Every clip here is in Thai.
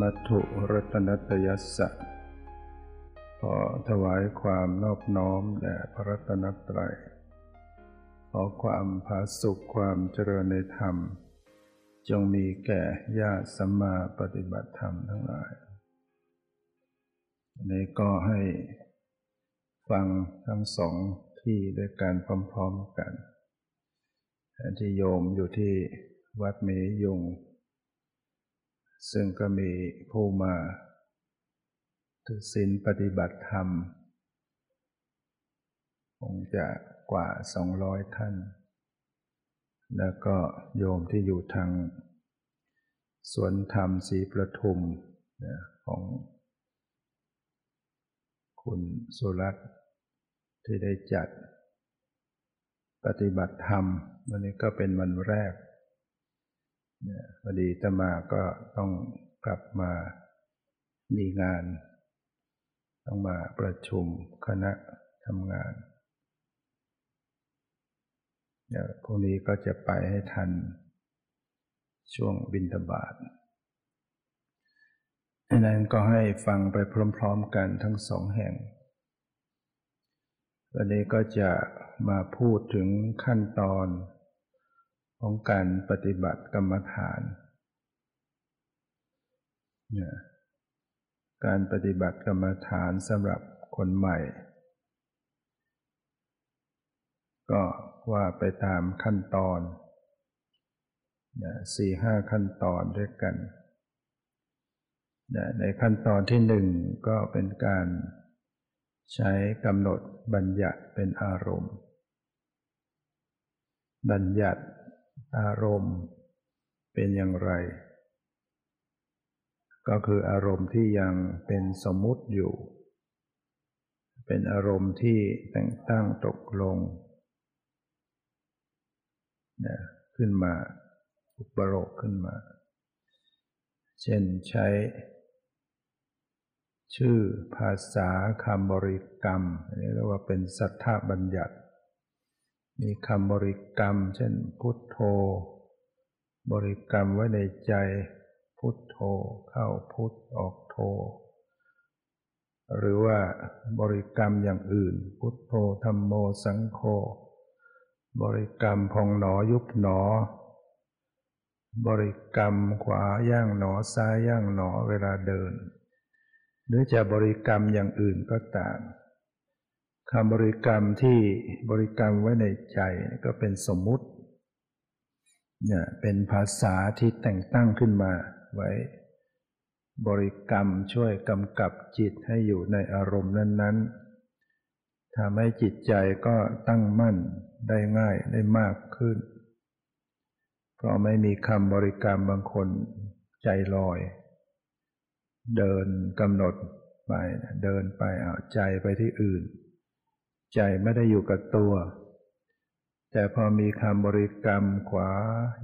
มัตถุรัตนตยัสสะขอถวายความนอบน้อมแด่พระรัตนตรัย ขอความผาสุขความเจริญในธรรม จงมีแก่ญาติสัมมาปฏิบัติธรรมทั้งหลายนี้ก็ให้ฟังทั้งสองที่ด้วยการพร้อมๆกันที่โยมอยู่ที่วัดเมยุง ซึ่งก็มีผู้มาถือศีลปฏิบัติธรรม คงจะกว่าสองร้อยท่าน แล้วก็โยมที่อยู่ทางสวนธรรมศรีประทุมของคุณสุรัตน์ที่ได้จัดปฏิบัติธรรม วันนี้ก็เป็นวันแรก พอดีตมาก็ต้องกลับมามีงาน ต้องมาประชุมคณะทำงานเดี๋ยวพรุ่งนี้ก็จะไปให้ทันช่วงบินทบาทดังนั้นก็ให้ฟังไปพร้อมๆกันทั้งสองแห่ง วันนี้ก็จะมาพูดถึงขั้นตอน ของการปฏิบัติกรรมฐานการปฏิบัติกรรมฐานสำหรับคนใหม่ ก็ว่าไปตามขั้นตอนสี่ห้าขั้นตอนด้วยกัน ในขั้นตอนที่หนึ่งก็เป็นการใช้กำหนดบัญญัติเป็นอารมณ์ บัญญัติ อารมณ์เป็นอย่างไร ก็คืออารมณ์ที่ยังเป็นสมมุติอยู่ เป็นอารมณ์ที่แต่งตั้งตกลงนะขึ้นมา อุปโลกขึ้นมา เช่นใช้ ชื่อภาษาคำบริกรรมนี้เรียกว่าเป็นสัทธบัญญัติ มีคำบริกรรม เช่นพุทโธ บริกรรมไว้ในใจ พุทโธเข้าพุทออกโธ หรือว่าบริกรรมอย่างอื่น พุทโธธรรมโมสังโฆบริกรรมพองหนอยุบหนอ บริกรรมขวาย่างหนอซ้ายย่างหนอเวลาเดิน หรือจะบริกรรมอย่างอื่นก็ตาม คำบริกรรมที่บริกรรมไว้ในใจก็เป็นสมมุติเนี่ยเป็นภาษาที่แต่งตั้งขึ้นมาไว้ บริกรรมช่วยกำกับจิตให้อยู่ในอารมณ์นั้นๆทำให้จิตใจก็ตั้งมั่นได้ง่ายได้มากขึ้น เพราะไม่มีคำบริกรรมบางคนใจลอย เดินกำหนดไปเดินไปเอาใจไปที่อื่น ใจไม่ได้อยู่กับตัว แต่พอมีคำบริกรรมขวา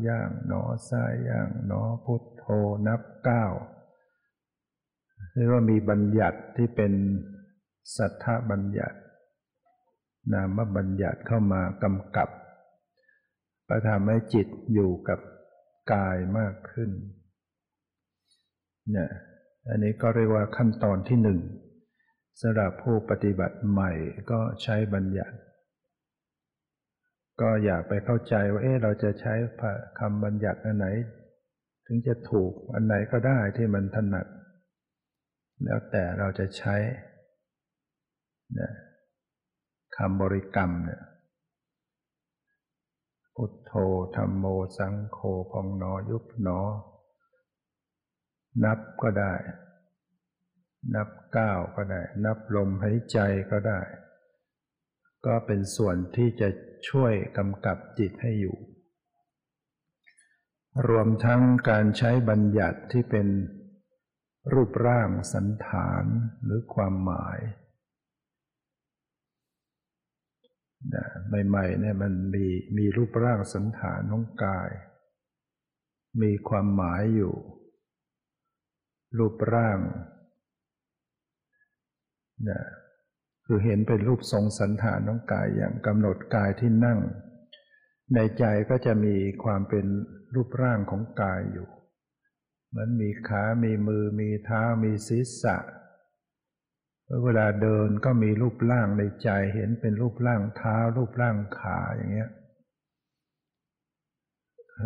ย่างหนอซ้ายย่างหนอพุทโธนับเก้าเรียกว่ามีบัญญัติที่เป็นสัทธบัญญัติ นามบัญญัติเข้ามากำกับประทำให้จิตอยู่กับกายมากขึ้นเนี่ยอันนี้ก็เรียกว่าขั้นตอนที่หนึ่ง สำหรับผู้ปฏิบัติใหม่ก็ใช้บัญญัติ ก็อย่าไปเข้าใจว่าเอ๊ะเราจะใช้คำบัญญัติอันไหน ถึงจะถูกอันไหนก็ได้ที่มันถนัด แล้วแต่เราจะใช้นะคำบริกรรมเนี่ยพุทโธธรรมโมสังโฆพองนอยุบหนอ นับก็ได้ นับก้าวก็ได้ นับลมหายใจก็ได้ ก็เป็นส่วนที่จะช่วยกำกับจิตให้อยู่ รวมทั้งการใช้บัญญัติที่เป็นรูปร่างสันฐานหรือความหมายใหม่ๆเนี่ยมันมีมีรูปร่างสันฐานของกาย มีความหมายอยู่ รูปร่าง นะคือเห็นเป็นรูปทรงสันฐานของกายอย่างกำหนดกายที่นั่ง ในใจก็จะมีความเป็นรูปร่างของกายอยู่เหมือนมีขา มีมือ มีเท้า มีศีรษะ เวลาเดินก็มีรูปร่างในใจเห็นเป็นรูปร่างเท้า รูปร่างขาอย่างเงี้ย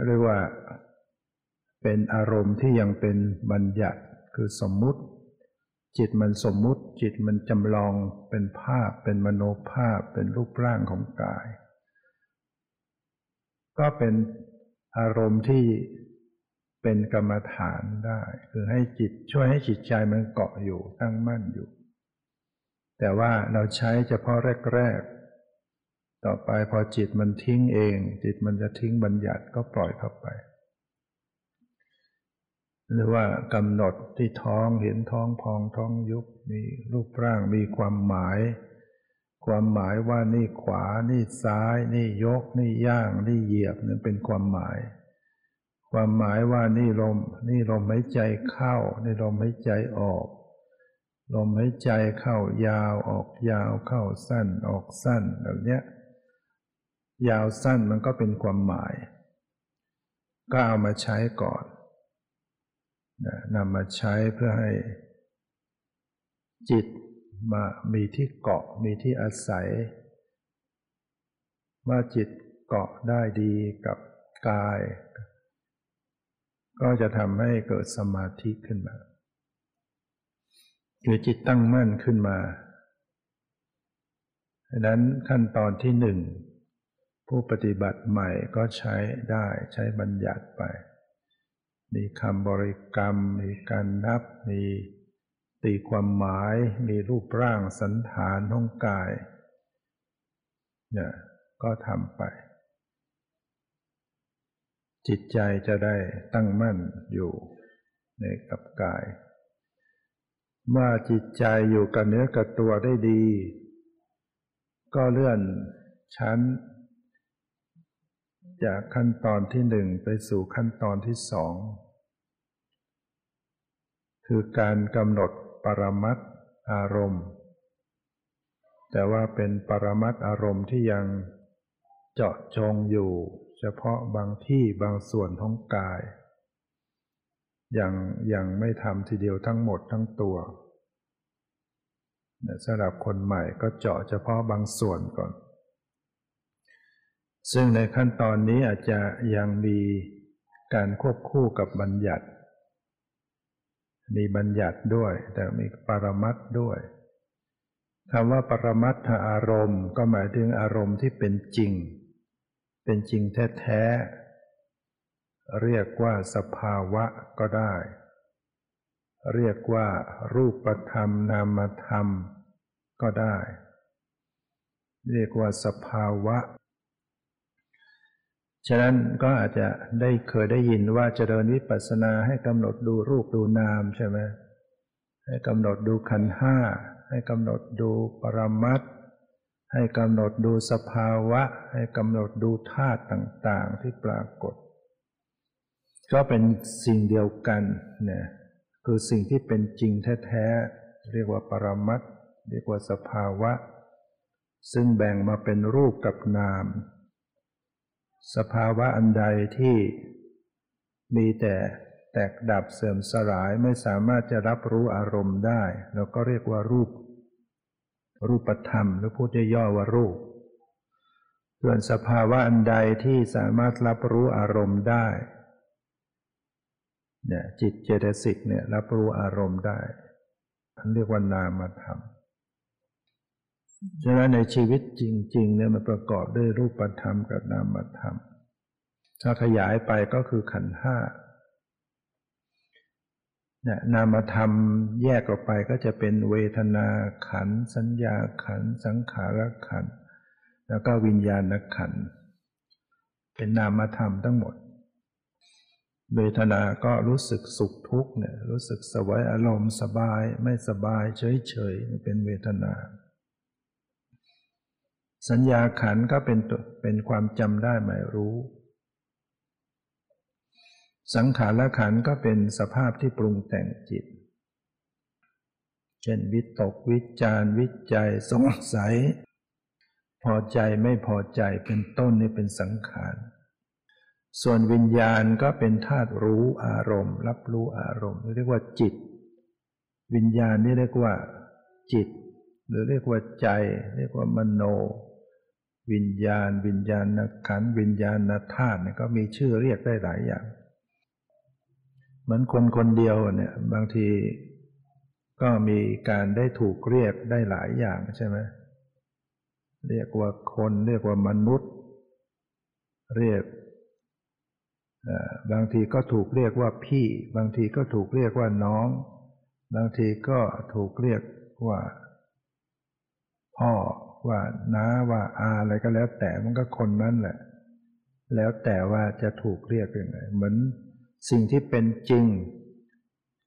เรียกว่าเป็นอารมณ์ที่ยังเป็นบัญญัติคือสมมุติ จิตมันสมมุติจิตมันจำลองเป็นภาพเป็นมโนภาพเป็นรูปร่างของกาย ก็เป็นอารมณ์ที่เป็นกรรมฐานได้ คือให้จิตช่วยให้จิตใจมันเกาะอยู่ตั้งมั่นอยู่ แต่ว่าเราใช้เฉพาะแรกๆต่อไปพอจิตมันทิ้งเอง จิตมันจะทิ้งบัญญัติก็ปล่อยเข้าไป หรือว่ากำหนดที่ท้องเห็นท้องพองท้องยุบมีรูปร่างมีความหมาย ความหมายว่านี่ขวานี่ซ้าย นี่ยก นี่ย่าง นี่เหยียบนี่เป็นความหมาย ความหมายว่านี่ลม นี่ลมหายใจเข้า นี่ลมหายใจออก ลมหายใจเข้ายาวออกยาวเข้าสั้นออกสั้นแบบเนี้ยยาวสั้นมันก็เป็นความหมายก็เอามาใช้ก่อน นำมาใช้เพื่อให้จิตมามีที่เกาะมีที่อาศัยว่าจิตเกาะได้ดีกับกาย ก็จะทำให้เกิดสมาธิขึ้นมาคือจิตตั้งมั่นขึ้นมาดังนั้นขั้นตอนที่หนึ่งผู้ปฏิบัติใหม่ก็ใช้ได้ใช้บัญญัติไป มีคำบริกรรม มีการนับ มีตีความหมาย มีรูปร่างสันฐานของกาย เนี่ยก็ทำไป จิตใจจะได้ตั้งมั่นอยู่ในกับกาย เมื่อจิตใจอยู่กับเนื้อกับตัวได้ดี ก็เลื่อนชั้น จากขั้นตอนที่หนึ่งไปสู่ขั้นตอนที่สอง คือการกำหนดปรมัตอารมณ์ แต่ว่าเป็นปรมัตอารมณ์ที่ยังเจาะจงอยู่ เฉพาะบางที่บางส่วนของกาย ยังยังไม่ทำทีเดียวทั้งหมดทั้งตัวสำหรับคนใหม่ก็เจาะเฉพาะบางส่วนก่อน ซึ่งในขั้นตอนนี้อาจจะยังมีการควบคู่กับบัญญัติ มีบัญญัติด้วย แต่มีปรมัตด้วยคำว่าปรมัตถอารมณ์ ก็หมายถึงอารมณ์ที่เป็นจริง เป็นจริงแท้ๆ เรียกว่าสภาวะก็ได้ เรียกว่ารูปธรรมนามธรรมก็ได้ เรียกว่าสภาวะ ฉะนั้นก็อาจจะได้เคยได้ยินว่าจะเดินวิปัสสนาให้กำหนดดูรูปดูนามใช่ไหมให้กำหนดดูขันห้าให้กำหนดดูปรมัตให้กำหนดดูสภาวะ ให้กำหนดดูธาตุต่างๆที่ปรากฏ ก็เป็นสิ่งเดียวกันเนี่ยคือสิ่งที่เป็นจริงแท้ๆ เรียกว่าปรมัตเรียกว่าสภาวะ ซึ่งแบ่งมาเป็นรูปกับนาม สภาวะอันใดที่มีแต่แตกดับเสื่อมสลายไม่สามารถจะรับรู้อารมณ์ได้ เราก็เรียกว่ารูป รูปธรรม หรือพูดย่อว่ารูป ส่วนสภาวะอันใดที่สามารถรับรู้อารมณ์ได้เนี่ยจิตเจตสิกเนี่ยรับรู้อารมณ์ได้อันเรียกว่านามธรรม ฉะนั้นในชีวิตจริงๆเนี่ยมันประกอบด้วยรูปธรรมกับนามธรรม ถ้าขยายไปก็คือขันธ์ห้านี่นามธรรมแยกออกไปก็จะเป็นเวทนาขัน สัญญาขัน สังขารขัน แล้วก็วิญญาณขัน เป็นนามธรรมทั้งหมด เวทนาก็รู้สึกสุขทุกข์เนี่ยรู้สึกสวยอารมณ์สบายไม่สบายเฉยเฉยเป็นเวทนา สัญญาขันก็เป็นเป็นความจำได้หมายรู้ สังขารละขันก็เป็นสภาพที่ปรุงแต่งจิต เช่นวิตกวิจารวิจัยสงสัย พอใจไม่พอใจเป็นต้นนี่เป็นสังขาร ส่วนวิญญาณก็เป็นธาตุรู้อารมณ์ รับรู้อารมณ์ เรียกว่าจิต วิญญาณนี่เรียกว่าจิตหรือเรียกว่าใจ เรียกว่ามโน วิญญาณ วิญญาณขันวิญญาณธาตุเนี่ยก็มีชื่อเรียกได้หลายอย่าง เหมือนคนคนเดียวเนี่ยบางทีก็มีการได้ถูกเรียกได้หลายอย่างใช่ไหมเรียกว่าคนเรียกว่ามนุษย์ เรียกบางทีก็ถูกเรียกว่าพี่ บางทีก็ถูกเรียกว่าน้อง บางทีก็ถูกเรียกว่าพ่อ ว่าน้าว่าอาอะไรก็แล้ว แต่มันก็คนนั้นแหละ แล้วแต่ว่าจะถูกเรียกยังไงเหมือนสิ่งที่เป็นจริง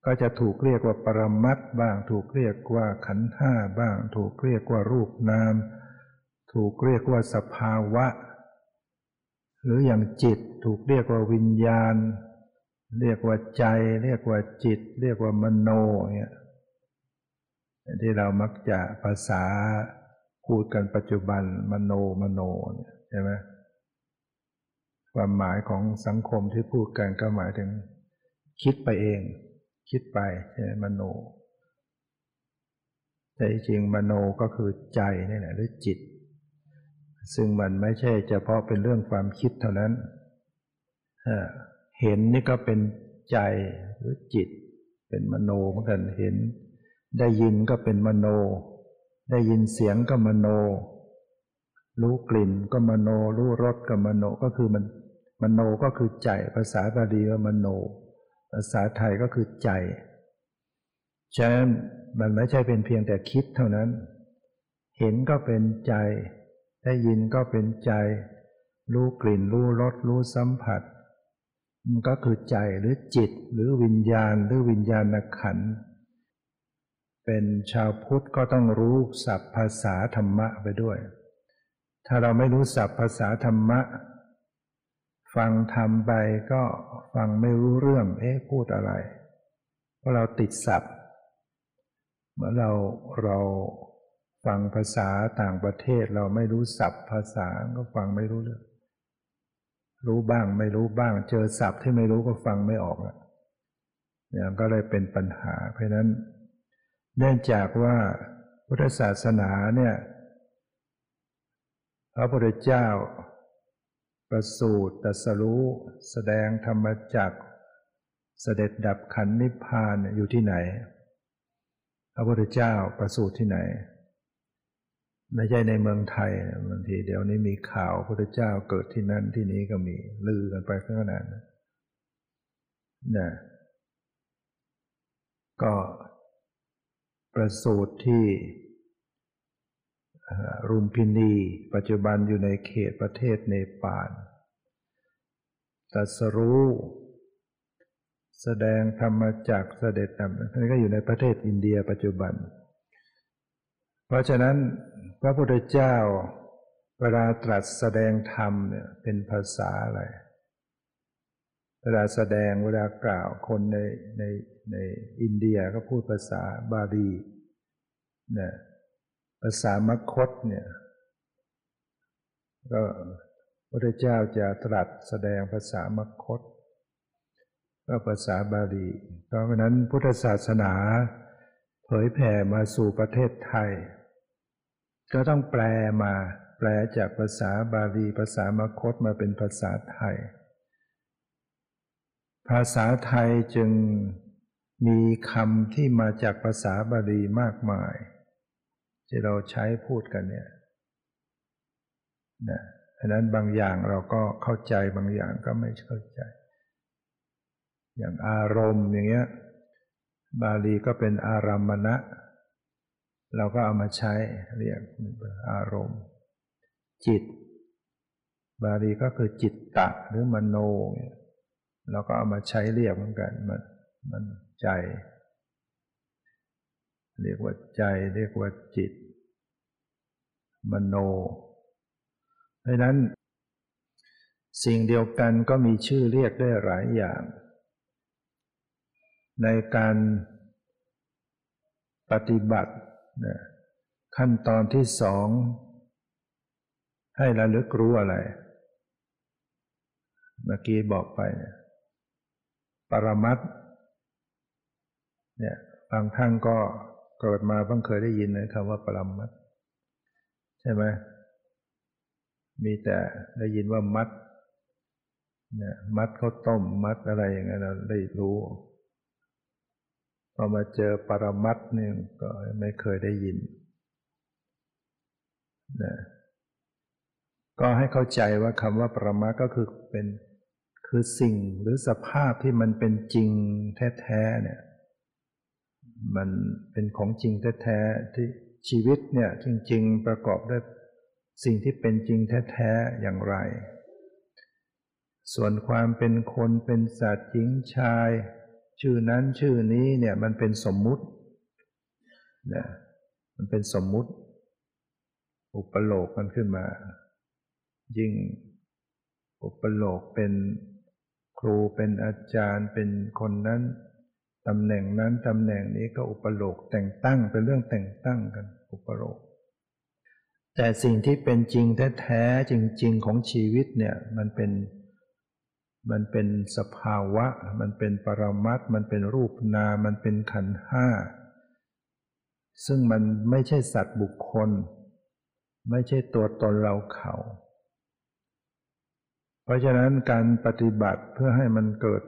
ก็จะถูกเรียกว่าปรมัตบ้าง ถูกเรียกว่าขันธ์ห้าบ้าง ถูกเรียกว่ารูปนาม ถูกเรียกว่าสภาวะ หรืออย่างจิตถูกเรียกว่าวิญญาณ เรียกว่าใจ เรียกว่าจิต เรียกว่ามโนเนี่ยที่เรามักจะภาษา พูดกันปัจจุบันมโนมโนเนี่ยใช่ไหมความหมายของสังคมที่พูดกันก็หมายถึง คิดไปเอง คิดไปใช่ไหมมโนแต่จริงมโนก็คือใจนี่แหละหรือจิต ซึ่งมันไม่ใช่เฉพาะเป็นเรื่องความคิดเท่านั้นเห็นนี่ก็เป็นใจหรือจิต เป็นมโนเหมือนกันเห็น ได้ยินก็เป็นมโน ได้ยินเสียงก็มโน รู้กลิ่นก็มโน รู้รสก็มโนก็คือมันมโนก็คือใจ ภาษาบาลีว่ามโน ภาษาไทยก็คือใจฉะนั้นมันไม่ใช่เป็นเพียงแต่คิดเท่านั้น เห็นก็เป็นใจ ได้ยินก็เป็นใจ รู้กลิ่น รู้รส รู้สัมผัส มันก็คือใจหรือจิตหรือวิญญาณหรือวิญญาณขัน เป็นชาวพุทธก็ต้องรู้ศัพท์ภาษาธรรมะไปด้วย ถ้าเราไม่รู้ศัพท์ภาษาธรรมะ ฟังธรรมไปก็ฟังไม่รู้เรื่อง เอ๊ะพูดอะไร เพราะเราติดศัพท์เมื่อเราเราฟังภาษาต่างประเทศเราไม่รู้ศัพท์ภาษาก็ฟังไม่รู้เรื่อง รู้บ้างไม่รู้บ้าง เจอศัพท์ที่ไม่รู้ก็ฟังไม่ออกอะเนี่ยก็เลยเป็นปัญหาเพราะนั้น เนื่องจากว่าพุทธศาสนาเนี่ยพระพุทธเจ้า ประสูติตรัสรู้ แสดงธรรมจักเสด็จดับขันนิพพานอยู่ที่ไหน พระพุทธเจ้าประสูติที่ไหน ไม่ใช่ในเมืองไทยบางทีเดี๋ยวนี้มีข่าวพระพุทธเจ้าเกิดที่นั่นที่นี้ก็มีลือกันไปขนาดนั้นนะก็ ประสูติที่รุมพินี ปัจจุบันอยู่ในเขตประเทศเนปาลตัสรู้แสดงธรรมจักเสด็จนำนี่ก็อยู่ในประเทศอินเดียปัจจุบัน เพราะฉะนั้นพระพุทธเจ้าเวลาตรัสแสดงธรรมเนี่ยเป็นภาษาอะไร เวลาแสดงเวลากล่าวคนในใน ในอินเดียก็พูดภาษาบาลีเนี่ยภาษามคตเนี่ย ก็พระเจ้าจะตรัสแสดงภาษามคต ก็ภาษาบาลีเพราะฉะนั้นพุทธศาสนาเผยแผ่มาสู่ประเทศไทย ก็ต้องแปลมา แปลจากภาษาบาลีภาษามคตมาเป็นภาษาไทย ภาษาไทยจึง มีคำที่มาจากภาษาบาลีมากมาย ที่เราใช้พูดกันเนี่ยนะฉะนั้นบางอย่างเราก็เข้าใจบางอย่างก็ไม่เข้าใจ อย่างอารมณ์อย่างเงี้ย บาลีก็เป็นอารามณะ เราก็เอามาใช้เรียกอารมณ์ จิต บาลีก็คือจิตตะหรือมโนเราก็เอามาใช้เรียกเหมือนกันมันมัน ใจ เรียกว่าใจ เรียกว่าจิต มโนเพราะนั้น สิ่งเดียวกันก็มีชื่อเรียกได้หลายอย่าง ในการปฏิบัติขั้นตอนที่สอง ให้ระลึกรู้อะไร เมื่อกี้บอกไปนะปรมัตถ์ เนี่ยบางท่านก็เกิดมาเพิ่งเคยได้ยินนะคำว่าปรมัตใช่ไหมมีแต่ได้ยินว่ามัดเนี่ยมัดเขาต้มมัดอะไรอย่างเงี้ยเราได้รู้พอมาเจอปรมัตเนี่ยก็ไม่เคยได้ยินนะก็ให้เข้าใจว่าคำว่าปรมัตก็คือเป็นคือสิ่งหรือสภาพที่มันเป็นจริงแท้ๆเนี่ย มันเป็นของจริงแท้ๆที่ชีวิตเนี่ยจริง ๆ ประกอบด้วยสิ่งที่เป็นจริงแท้ๆอย่างไร ส่วนความเป็นคนเป็นสัตว์หญิงชาย ชื่อนั้นชื่อนี้เนี่ยมันเป็นสมมุตินะมันเป็นสมมุติ อุปโลกมันขึ้นมา ยิ่งอุปโลกเป็นครูเป็นอาจารย์เป็นคนนั้น ตำแหน่งนั้นตำแหน่งนี้ก็อุปโลกแต่งตั้งเป็นเรื่องแต่งตั้งกัน อุปโลกแต่สิ่งที่เป็นจริงแท้ๆจริง ๆ ของชีวิตเนี่ยมันเป็นมันเป็นสภาวะ มันเป็นปรมัตมันเป็นรูปนามมันเป็นขันห้า ซึ่งมันไม่ใช่สัตว์บุคคล ไม่ใช่ตัวตนเราเขา เพราะฉะนั้นการปฏิบัติเพื่อให้มันเกิด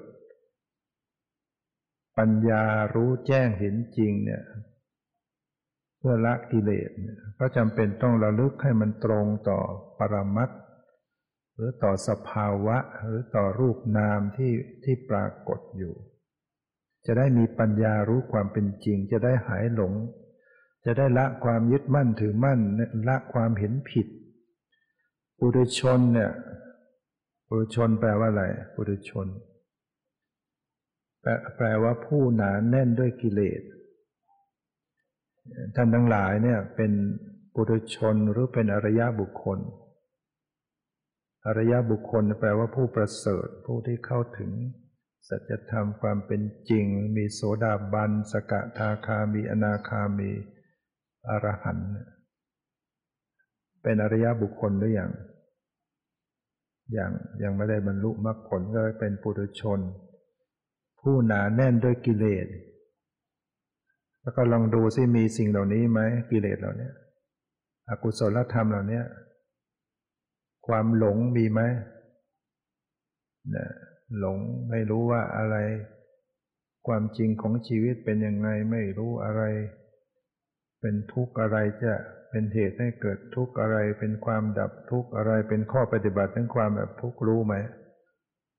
ปัญญารู้แจ้งเห็นจริงเนี่ย เพื่อละกิเลสก็จำเป็นต้องระลึกให้มันตรงต่อปรมัตหรือต่อสภาวะหรือต่อรูปนามที่ที่ปรากฏอยู่ จะได้มีปัญญารู้ความเป็นจริง จะได้หายหลง จะได้ละความยึดมั่นถือมั่นละความเห็นผิดปุถุชนเนี่ยปุถุชนแปลว่าอะไรปุถุชน แปลว่าผู้หนาแน่นด้วยกิเลส ท่านทั้งหลายเนี่ยเป็นปุถุชนหรือเป็นอริยบุคคล อริยบุคคลแปลว่าผู้ประเสริฐ ผู้ที่เข้าถึง สัจธรรมความเป็นจริง มีโสดาบัน สกทาคามี อนาคามี อรหันต์เป็นอริยบุคคลหรือยังยังยังไม่ได้บรรลุมรรคผลก็เป็นปุถุชน ผู้หนาแน่นด้วยกิเลส แล้วก็ลองดูซิมีสิ่งเหล่านี้ไหมกิเลสเหล่านี้อกุศลธรรมเหล่านี้ความหลงมีไหมนะหลงไม่รู้ว่าอะไร ความจริงของชีวิตเป็นยังไงไม่รู้อะไร เป็นทุกข์อะไรจะเป็นเหตุให้เกิดทุกข์อะไร เป็นความดับทุกข์อะไรเป็นข้อปฏิบัติทั้งความแบบทุกข์รู้ไหม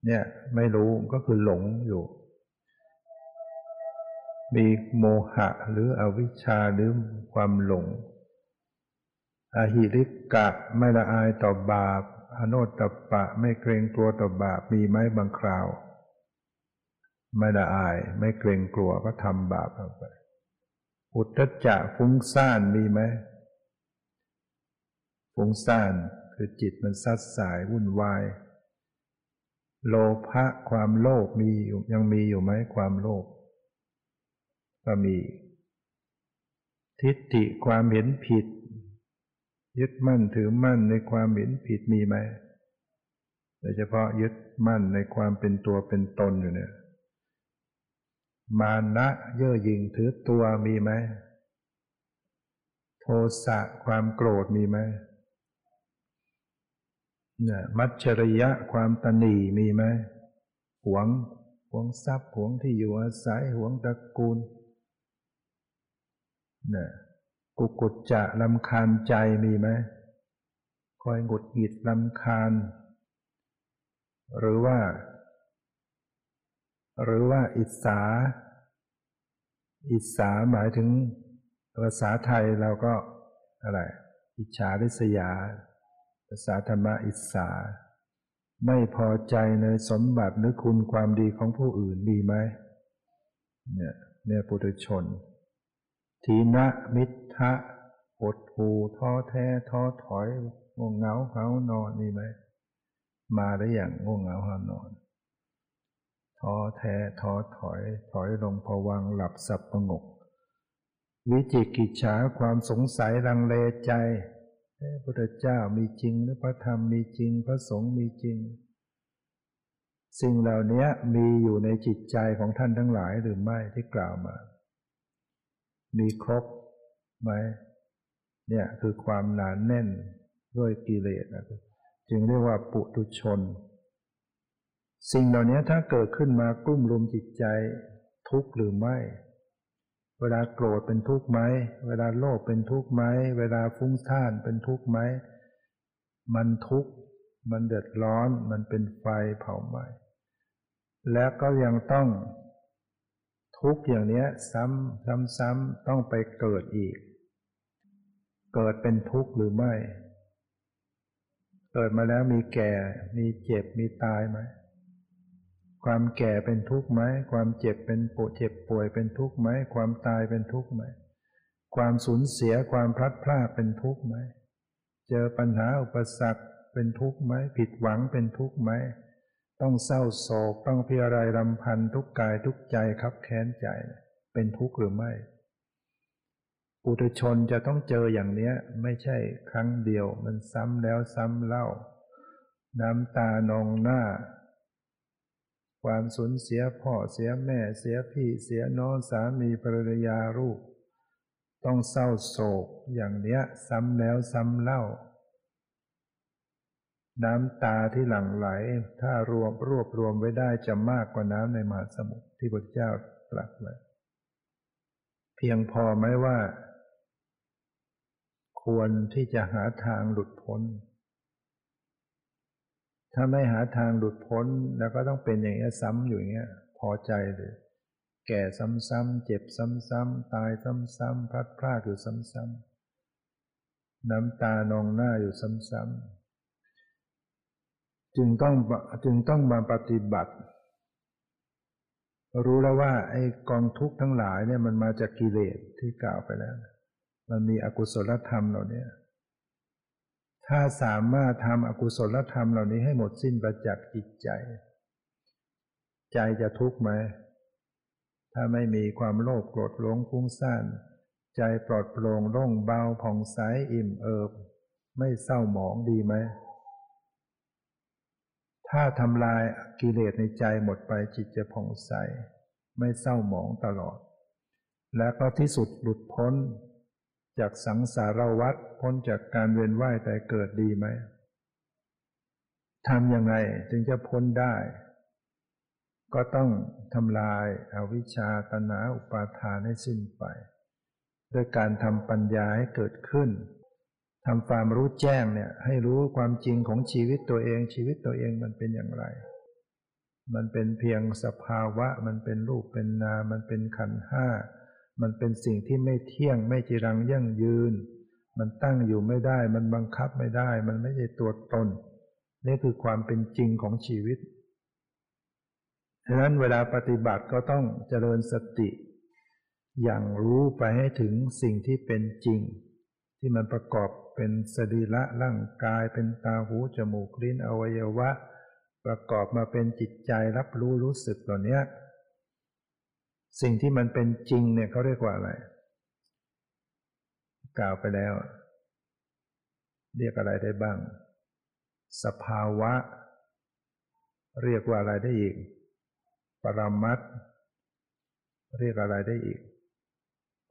เนี่ย ไม่รู้ก็คือหลงอยู่ มีโมหะหรืออวิชชาหรือความหลงอหิริกะไม่ละอายต่อบาป อโนตปะไม่เกรงกลัวต่อบาปมีไหมบางคราว ไม่ละอายไม่เกรงกลัวก็ทำบาปไป อุตจะฟุ้งซ่านมีไหมฟุ้งซ่านคือจิตมันซัดสายวุ่นวาย โลภะความโลภมียังมีอยู่ไหมความโลภ ก็มี ทิฏฐิความเห็นผิด ยึดมั่นถือมั่นในความเห็นผิดมีไหมโดยเฉพาะยึดมั่นในความเป็นตัวเป็นตนอยู่เนี่ย มานะเย่อหยิ่งถือตัวมีไหมโทสะความโกรธมีไหมเนี่ยมัจฉริยะความตนีมีไหมหวงหวงทรัพย์หวงที่อยู่อาศัยหวงตระกูล นะกุกุจจะลำคาญใจมีไหมคอยหงุดหงิดลำคาญ หรือว่า หรือว่าอิสา อิสาหมายถึงภาษาไทยเราก็อะไร อิจฉาริษยา ภาษาธรรมะอิสา ไม่พอใจในสมบัติหรือคุณความดีของผู้อื่นมีไหมเนี่ยเนี่ยปุถุชน ทีนะมิทะหดหูท้อแท้ท้อถอยง่วงเหงาเหานอนมีไหมมาได้อย่างง่วงเหงาเหานอนท้อแท้ท้อถอย ถอยลงผวังหลับสับประงก วิจิกิจฉาความสงสัยลังเลใจพระพุทธเจ้ามีจริงหรือพระธรรมมีจริง พระสงฆ์มีจริง สิ่งเหล่านี้มีอยู่ในจิตใจของท่านทั้งหลายหรือไม่ที่กล่าวมา มีครบไหมเนี่ยคือความหนานแน่นด้วยกิเลสนะจึงเรียกว่าปุถุชน สิ่งเหล่านี้ถ้าเกิดขึ้นมากลุ่มรุมจิตใจทุกข์หรือไม่ เวลาโกรธเป็นทุกข์ไหม เวลาโลภเป็นทุกข์ไหม เวลาฟุ้งซ่านเป็นทุกข์ไหม มันทุกข์ มันเดือดร้อน มันเป็นไฟเผาไหม้ และก็ยังต้อง ทุกอย่างเนี้ย ซ้ำซ้ำซ้ำต้องไปเกิดอีก เกิดเป็นทุกข์หรือไม่ เกิดมาแล้วมีแก่ มีเจ็บมีตายไหมความแก่เป็นทุกข์ไหมความเจ็บเป็นปวดเจ็บป่วยเป็นทุกข์ไหมความตายเป็นทุกข์ไหมความสูญเสียความพลัดพรากเป็นทุกข์ไหมเจอปัญหาอุปสรรคเป็นทุกข์ไหมผิดหวังเป็นทุกข์ไหม ต้องเศร้าโศกต้องเพิอะไรรำพันทุกกายทุกใจครับแค้นใจ เป็นทุกข์หรือไม่ปุถุชนจะต้องเจออย่างเนี้ย ไม่ใช่ครั้งเดียว มันซ้ำแล้วซ้ำเล่า น้ำตานองหน้า ความสูญเสียพ่อเสียแม่เสียพี่เสียน้องสามีภรรยาลูกต้องเศร้าโศกอย่างเนี้ย ซ้ำแล้วซ้ำเล่า น้ำตาที่หลั่งไหล ถ้ารวมรวบรวมไว้ได้จะมากกว่าน้ำในมหาสมุทรที่พระเจ้าตรัสไว้เพียงพอไหมว่า ควรที่จะหาทางหลุดพ้น ถ้าไม่หาทางหลุดพ้นแล้วก็ต้องเป็นอย่างนี้ซ้ำอยู่อย่างเงี้ยพอใจเลยแก่ซ้ำๆเจ็บซ้ำๆตายซ้ำๆพลัดพรากอยู่ซ้ำๆน้ำตานองหน้าอยู่ซ้ำๆ จึงต้องจึงต้องมาปฏิบัติ รู้แล้วว่าไอ้กองทุกข์ทั้งหลายเนี่ยมันมาจากกิเลสที่กล่าวไปแล้ว มันมีอกุศลธรรมเหล่านี้ถ้าสามารถทำอกุศลธรรมเหล่านี้ให้หมดสิ้นประจักษ์จิตใจ ใจจะทุกข์ไหม ถ้าไม่มีความโลภโกรธหลงฟุ้งซ่านใจปลอดโปร่งโล่งเบาผ่องใสอิ่มเอิบ ไม่เศร้าหมองดีไหม ถ้าทำลายกิเลสในใจหมดไปจิตจะผ่องใส ไม่เศร้าหมองตลอด และก็ที่สุดหลุดพ้น จากสังสารวัฏพ้นจากการเวียนว่ายแต่เกิดดีไหมทำยังไงจึงจะพ้นได้ ก็ต้องทำลายอาวิชชาตนาอุปาทานให้สิ้นไป โดยการทำปัญญาให้เกิดขึ้น ทำความรู้แจ้งเนี่ย ให้รู้ความจริงของชีวิตตัวเอง ชีวิตตัวเองมันเป็นอย่างไร มันเป็นเพียงสภาวะ มันเป็นรูปเป็นนามมันเป็นขันห้า มันเป็นสิ่งที่ไม่เที่ยงไม่จีรังยั่งยืน มันตั้งอยู่ไม่ได้ มันบังคับไม่ได้ มันไม่ใช่ตัวตน นี่คือความเป็นจริงของชีวิตฉะนั้นเวลาปฏิบัติก็ต้องเจริญสติ อย่างรู้ไปให้ถึงสิ่งที่เป็นจริง ที่มันประกอบ เป็นสรีระร่างกาย เป็นตาหูจมูกลิ้นอวัยวะ ประกอบมาเป็นจิตใจรับรู้รู้สึกเหล่านี้สิ่งที่มันเป็นจริงเนี่ยเขาเรียกว่าอะไร กล่าวไปแล้ว เรียกอะไรได้บ้าง สภาวะ เรียกว่าอะไรได้อีก ปรมัตเรียกอะไรได้อีก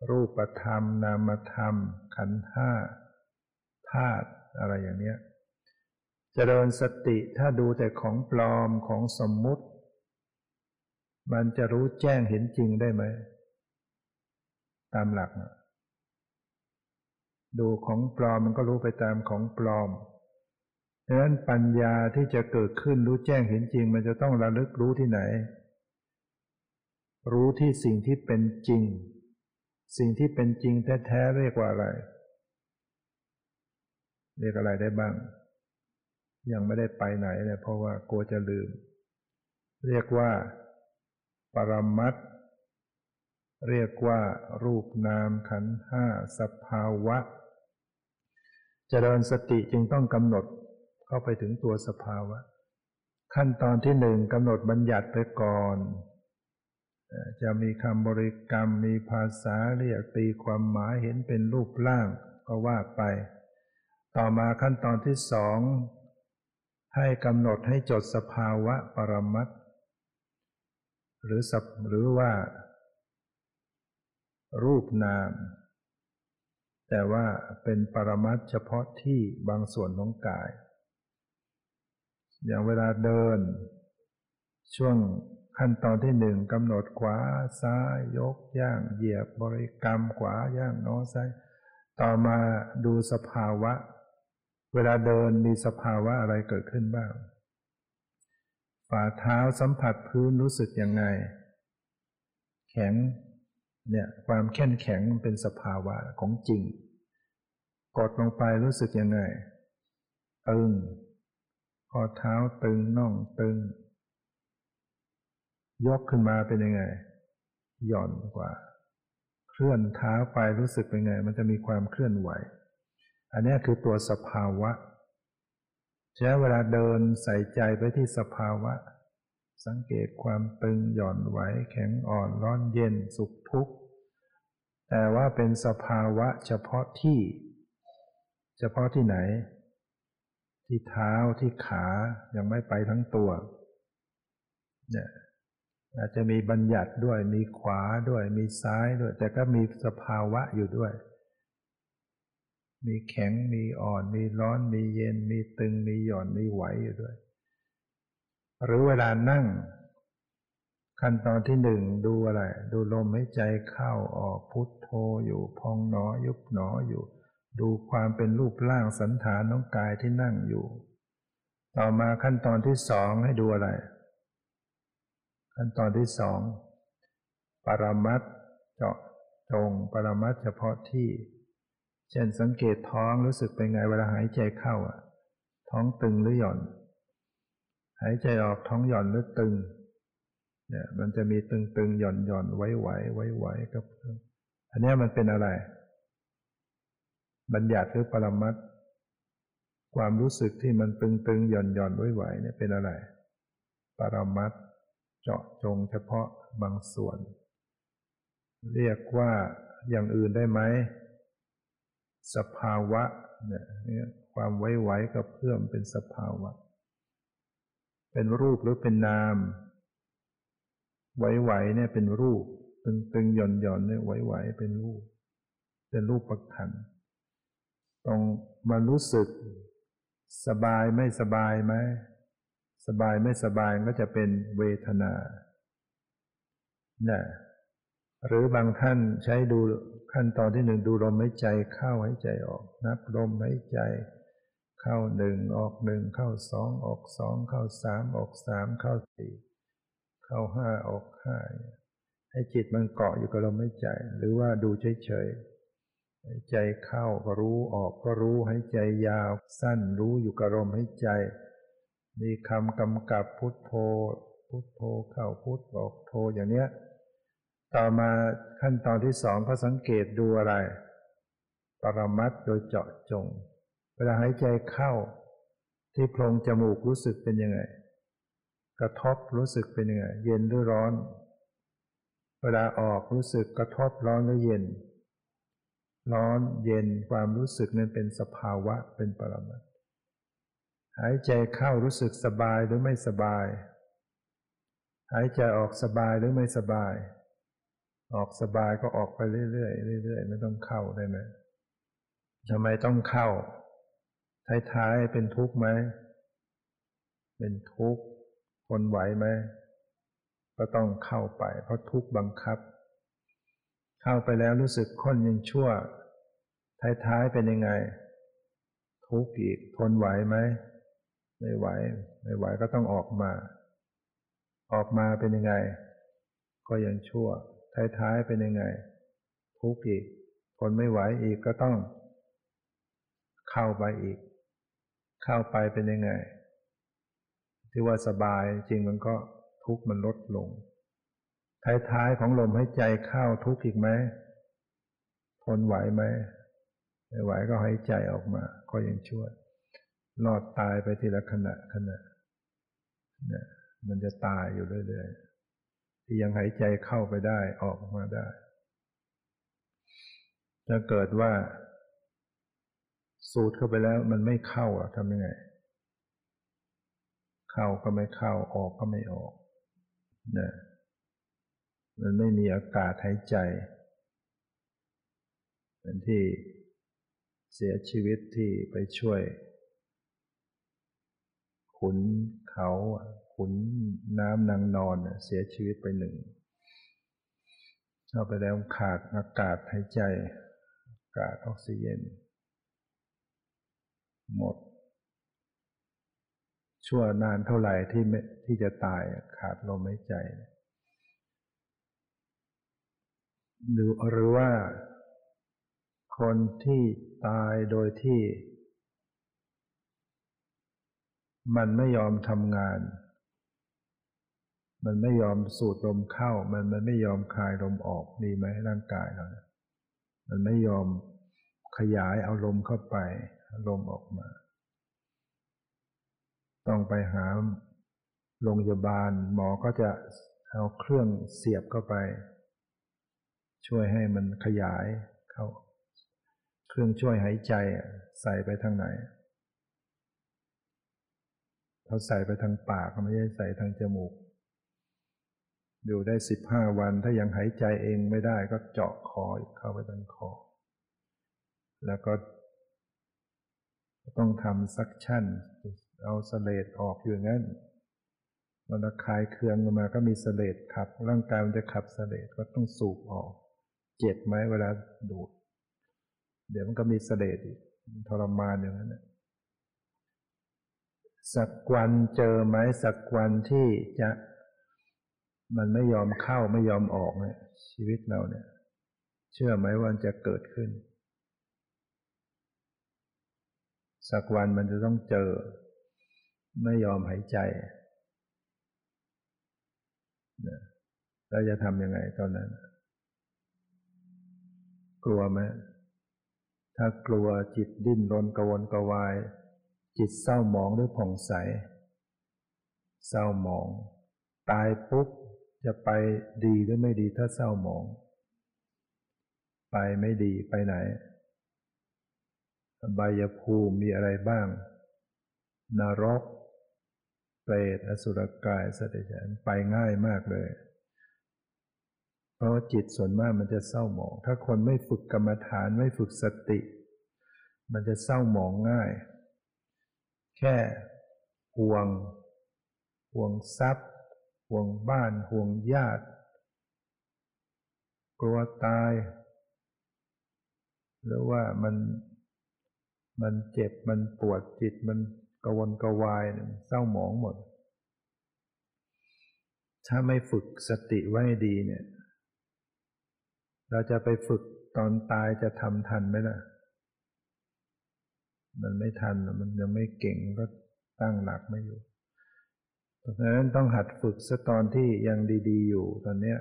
รูปธรรม นามธรรม ขันธ์ห้า ธาตุอะไรอย่างเนี้ยจเจริญสติถ้าดูแต่ของปลอมของสมมุติ มันจะรู้แจ้งเห็นจริงได้ไหม ตามหลักดูของปลอมมันก็รู้ไปตามของปลอมดังนั้นปัญญาที่จะเกิดขึ้นรู้แจ้งเห็นจริง มันจะต้องระลึกรู้ที่ไหน รู้ที่สิ่งที่เป็นจริง สิ่งที่เป็นจริงแท้ๆเรียกว่าอะไร เรียกอะไรได้บ้าง ยังไม่ได้ไปไหนเลยเพราะว่ากลัวจะลืม เรียกว่า ปรมัตเรียกว่า รูปนามขันห้าสภาวะ เจริญสติจึงต้องกำหนดเข้าไปถึงตัวสภาวะ ขั้นตอนที่หนึ่งกำหนดบัญญัติไปก่อน จะมีคำบริกรรมมีภาษาเรียกตีความหมายเห็นเป็นรูปร่างก็ว่าไป ต่อมาขั้นตอนที่สองให้กำหนดให้จดสภาวะปรมัตหรือสับหรือว่า รูปนาม แต่ว่าเป็นปรมัตเฉพาะที่บางส่วนของกาย อย่างเวลาเดิน ช่วงขั้นตอนที่หนึ่งกำหนดขวาซ้ายยกย่าง เหยียบบริกรรมขวาย่างน้อซ้ายต่อมาดูสภาวะ เวลาเดินมีสภาวะอะไรเกิดขึ้นบ้าง ฝ่าเท้าสัมผัสพื้นรู้สึกยังไง แข็งเนี่ยความแข็งแข็งมันเป็นสภาวะของจริง กดลงไปรู้สึกยังไง ตึงข้อเท้าตึงน่องตึง ยกขึ้นมาเป็นยังไง หย่อนกว่า เคลื่อนเท้าไปรู้สึกเป็นไง มันจะมีความเคลื่อนไหว อันนี้คือตัวสภาวะใช้เวลาเดินใส่ใจไปที่สภาวะ สังเกตความตึงหย่อนไหวแข็งอ่อนร้อนเย็นสุขทุกข์ แต่ว่าเป็นสภาวะเฉพาะที่ เฉพาะที่ไหน ที่เท้าที่ขายังไม่ไปทั้งตัวเนี่ยอาจจะมีบัญญัติด้วยมีขวาด้วยมีซ้ายด้วย แต่ก็มีสภาวะอยู่ด้วย มีแข็งมีอ่อนมีร้อนมีเย็นมีตึงมีหย่อนมีไหวอยู่ด้วย หรือเวลานั่ง ขั้นตอนที่หนึ่งดูอะไร ดูลมหายใจเข้าออกพุทโธอยู่พองหนอยุบหนออยู่ ดูความเป็นรูปร่างสันฐานน้องกายที่นั่งอยู่ ต่อมาขั้นตอนที่สองให้ดูอะไร ขั้นตอนที่สองปรมัตเจาะจงปรมัตเฉพาะที่ เช่นสังเกตท้องรู้สึกเป็นไงเวลาหายใจเข้าอะ ท้องตึงหรือหย่อน หายใจออกท้องหย่อนหรือตึง เนี่ย มันจะมีตึงตึงหย่อนหย่อนไว้ไหวไว้ไหวกับอันนี้มันเป็นอะไร บัญญัติหรือปรมัตความรู้สึกที่มันตึงตึงหย่อนหย่อนไว้ไหวเนี่ยเป็นอะไร ปรมัตเจาะจงเฉพาะบางส่วน เรียกว่าอย่างอื่นได้ไหม สภาวะเนี่ยความไว้ไว้กับเพื่อมเป็นสภาวะ เป็นรูปหรือเป็นนาม ไว้ไหวเนี่ยเป็นรูป ตึงตึงหย่อนหย่อนเนี่ยไว้ไหวเป็นรูป เป็นรูปประคันต้องมารู้สึก สบายไม่สบายไหมสบายไม่สบายก็จะเป็นเวทนาน่ะหรือบางท่านใช้ดู ขั้นตอนที่หนึ่งดูลมหายใจเข้าหายใจออก นับลมหายใจ เข้าหนึ่งออกหนึ่งเข้าสองออกสองเข้าสามออกสามเข้าสี่เข้าห้าออกห้าให้จิตมันเกาะอยู่กับลมหายใจ หรือว่าดูเฉยๆหายใจเข้าก็รู้ออกก็รู้หายใจยาวสั้นรู้อยู่กับลมหายใจ มีคำกำกับพุทโธ พุทโธเข้าพุทออกโธอย่างเนี้ย ต่อมาขั้นตอนที่สองก็สังเกตดูอะไร ปรมัตโดยเจาะจง เวลาหายใจเข้า ที่โพรงจมูกรู้สึกเป็นยังไง กระทบรู้สึกเป็นยังไง เย็นหรือร้อน เวลาออกรู้สึกกระทบร้อนหรือเย็น ร้อนเย็นความรู้สึกนั้นเป็นสภาวะเป็นปรมัตหายใจเข้ารู้สึกสบายหรือไม่สบาย หายใจออกสบายหรือไม่สบาย ออกสบายก็ออกไปเรื่อยๆเรื่อยๆไม่ต้องเข้าได้ไหมทำไมต้องเข้า ท้ายๆเป็นทุกข์ไหม เป็นทุกข์ทนไหวไหม ก็ต้องเข้าไป เพราะทุกข์บังคับ เข้าไปแล้วรู้สึกค้นยังชั่ว ท้ายๆเป็นยังไง ทุกข์อีกทนไหวไหม ไม่ไหว ไม่ไหวก็ต้องออกมา ออกมาเป็นยังไง ก็ยังชั่ว ท้ายๆเป็นยังไง ทุกข์อีกคนไม่ไหวอีกก็ต้อง เข้าไปอีก เข้าไปเป็นยังไง ที่ว่าสบายจริงมันก็ทุกข์มันลดลง ท้ายๆของลมให้ใจเข้าทุกข์อีกไหมทนไหวไหมไม่ไหวก็ให้ใจออกมา ก็ยังช่วยรอดตายไปทีละขณะขณะเนี่ยมันจะตายอยู่เรื่อยๆ ที่ยังหายใจเข้าไปได้ออกมาได้ ถ้าเกิดว่า สูดเข้าไปแล้วมันไม่เข้าอะทำยังไง เข้าก็ไม่เข้าออกก็ไม่ออกนะมันไม่มีอากาศหายใจเหมือนที่เสียชีวิตที่ไปช่วยขุนเขา ขุนน้ำนางนอนเสียชีวิตไปหนึ่งเข้าไปแล้วขาดอากาศหายใจ อากาศออกซิเจนหมด ชั่วนานเท่าไหร่ที่ที่จะตายขาดลมหายใจ หรือหรือว่า คนที่ตายโดยที่มันไม่ยอมทำงาน มันไม่ยอมสูดลมเข้า มันมันไม่ยอมคลายลมออกดีไหมร่างกายเรานะมันไม่ยอมขยายเอาลมเข้าไปลมออกมา ต้องไปหาโรงพยาบาล หมอก็จะเอาเครื่องเสียบเข้าไป ช่วยให้มันขยายเข้า เครื่องช่วยหายใจใส่ไปทางไหนเขาใส่ไปทางปากไม่ใช่ใส่ทางจมูก อยู่ได้สิบห้าวัน ถ้ายังหายใจเองไม่ได้ก็เจาะคอเข้าไปทางคอ แล้วก็ ต้องทำซักชั่น เอาสเลดออกอยู่งั้นมันคลายเครื่องมาก็มีสเลดขับ ร่างกายมันจะขับสเลดก็ต้องสูบออก เจ็บไหมเวลาดูด เดี๋ยวมันก็มีเสด็จอีกทรมานอย่างนั้นสักวันเจอไหมสักวันที่จะ มันไม่ยอมเข้าไม่ยอมออกเนี่ยชีวิตเราเนี่ย เชื่อไหมว่าจะเกิดขึ้น สักวันมันจะต้องเจอ ไม่ยอมหายใจเราจะทำยังไงตอนนั้น กลัวไหมถ้ากลัวจิตดิ้นรนกวนกวาย จิตเศร้าหมองหรือผ่องใส เศร้าหมอง ตายปุ๊บ จะไปดีหรือไม่ดีถ้าเศร้าหมอง ไปไม่ดีไปไหนบายภูมิมีอะไรบ้าง นรก เปรตอสุรกายสตว์เดรันไปง่ายมากเลย เพราะว่าจิตส่วนมากมันจะเศร้าหมอง ถ้าคนไม่ฝึกกรรมฐานไม่ฝึกสติ มันจะเศร้าหมองง่าย แค่ห่วงห่วงทรัพย์ ห่วงบ้านห่วงญาติ กลัวตาย หรือว่ามันมันเจ็บมันปวดจิตมันกวนกวายเศร้าหมองหมด ถ้าไม่ฝึกสติไว้ดีเนี่ย เราจะไปฝึกตอนตายจะทำทันไหมล่ะ มันไม่ทัน มันยังไม่เก่งก็ตั้งหลักไม่อยู่ เพราะฉะนั้นต้องหัดฝึกซะตอนที่ยังดี ๆ อยู่ตอนเนี้ย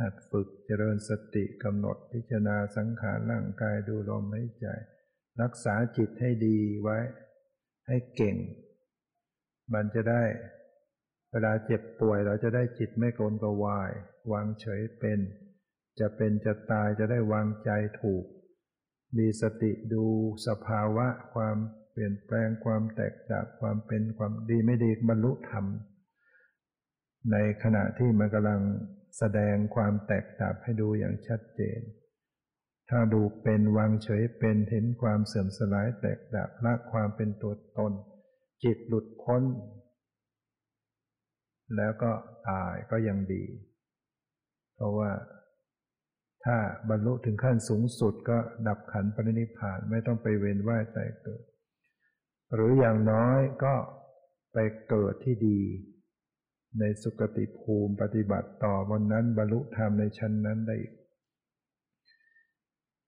หัดฝึกเจริญสติกำหนดพิจารณาสังขารร่างกายดูลมหายใจ รักษาจิตให้ดีไว้ ให้เก่ง มันจะได้ เวลาเจ็บป่วยเราจะได้จิตไม่โกรนกวาย วางเฉยเป็น จะเป็นจะตายจะได้วางใจถูก มีสติดูสภาวะความเปลี่ยนแปลงความแตกจากความเป็นความดีไม่ดีบรรลุธรรม ในขณะที่มันกำลังแสดงความแตกต่างให้ดูอย่างชัดเจน ถ้าดูเป็นวางเฉยเป็นเห็นความเสื่อมสลายแตกดับละความเป็นตัวตน จิตหลุดพ้น แล้วก็ตายก็ยังดี เพราะว่าถ้าบรรลุถึงขั้นสูงสุดก็ดับขันปรินิพานไม่ต้องไปเวียนว่ายตายเกิด หรืออย่างน้อยก็ไปเกิดที่ดี ในสุคติภูมิปฏิบัติต่อวันนั้นบรรลุธรรมในชั้นนั้นได้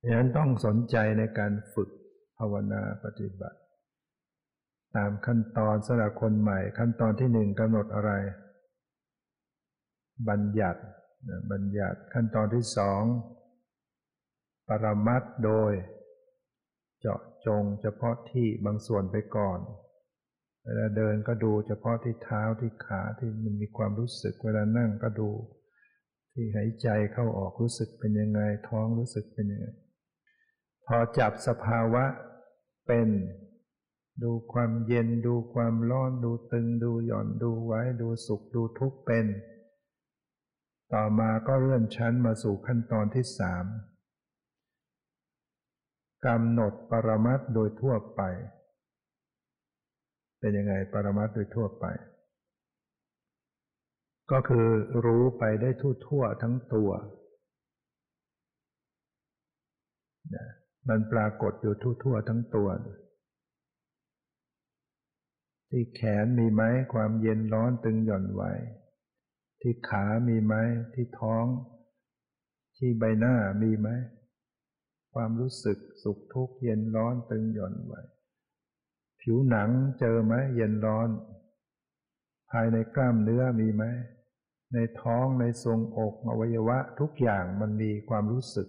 ดังนั้นต้องสนใจในการฝึกภาวนาปฏิบัติ ตามขั้นตอนสำหรับคนใหม่ ขั้นตอนที่หนึ่งกำหนดอะไร บัญญัติบัญญัติขั้นตอนที่สองปรมัตโดย เจาะจงเฉพาะที่บางส่วนไปก่อน เวลาเดินก็ดูเฉพาะที่เท้าที่ขาที่มันมีความรู้สึก เวลานั่งก็ดู ที่หายใจเข้าออกรู้สึกเป็นยังไง ท้องรู้สึกเป็นยังไง พอจับสภาวะเป็นดูความเย็นดูความร้อน ดูตึง ดูหย่อนดูไว้ ดูสุขดูทุกข์เป็น ต่อมาก็เลื่อนชั้นมาสู่ขั้นตอนที่สาม กำหนดปรมัตโดยทั่วไป เป็นยังไงปรมัตโดยทั่วไป ก็คือรู้ไปได้ทั่วๆทั้งตัวมันปรากฏอยู่ทั่วๆทั้งตัว ที่แขนมีไหมความเย็นร้อนตึงหย่อนไหว ที่ขามีไหมที่ท้อง ที่ใบหน้ามีไหม ความรู้สึกสุขทุกข์เย็นร้อนตึงหย่อนไหวผิวหนังเจอไหมเย็นร้อน ภายในกล้ามเนื้อมีไหมในท้องในทรงอกอวัยวะทุกอย่างมันมีความรู้สึก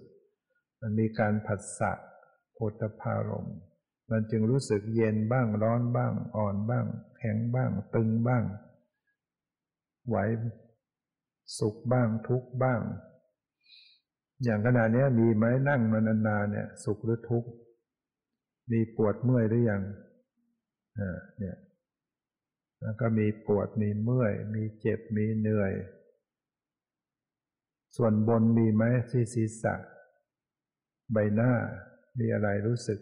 มันมีการผัสสะโพธพารมมันจึงรู้สึกเย็นบ้างร้อนบ้าง อ่อนบ้าง แข็งบ้าง ตึงบ้าง ไหว สุขบ้างทุกบ้าง อย่างขณะนี้มีไหมนั่งมานานๆเนี่ย สุขหรือทุกข์ มีปวดเมื่อยหรือยังอ่าเนี่ยแล้วก็มีปวดมีเมื่อย มีเจ็บมีเหนื่อย ส่วนบนมีไหมที่ศีรษะ ใบหน้ามีอะไรรู้สึก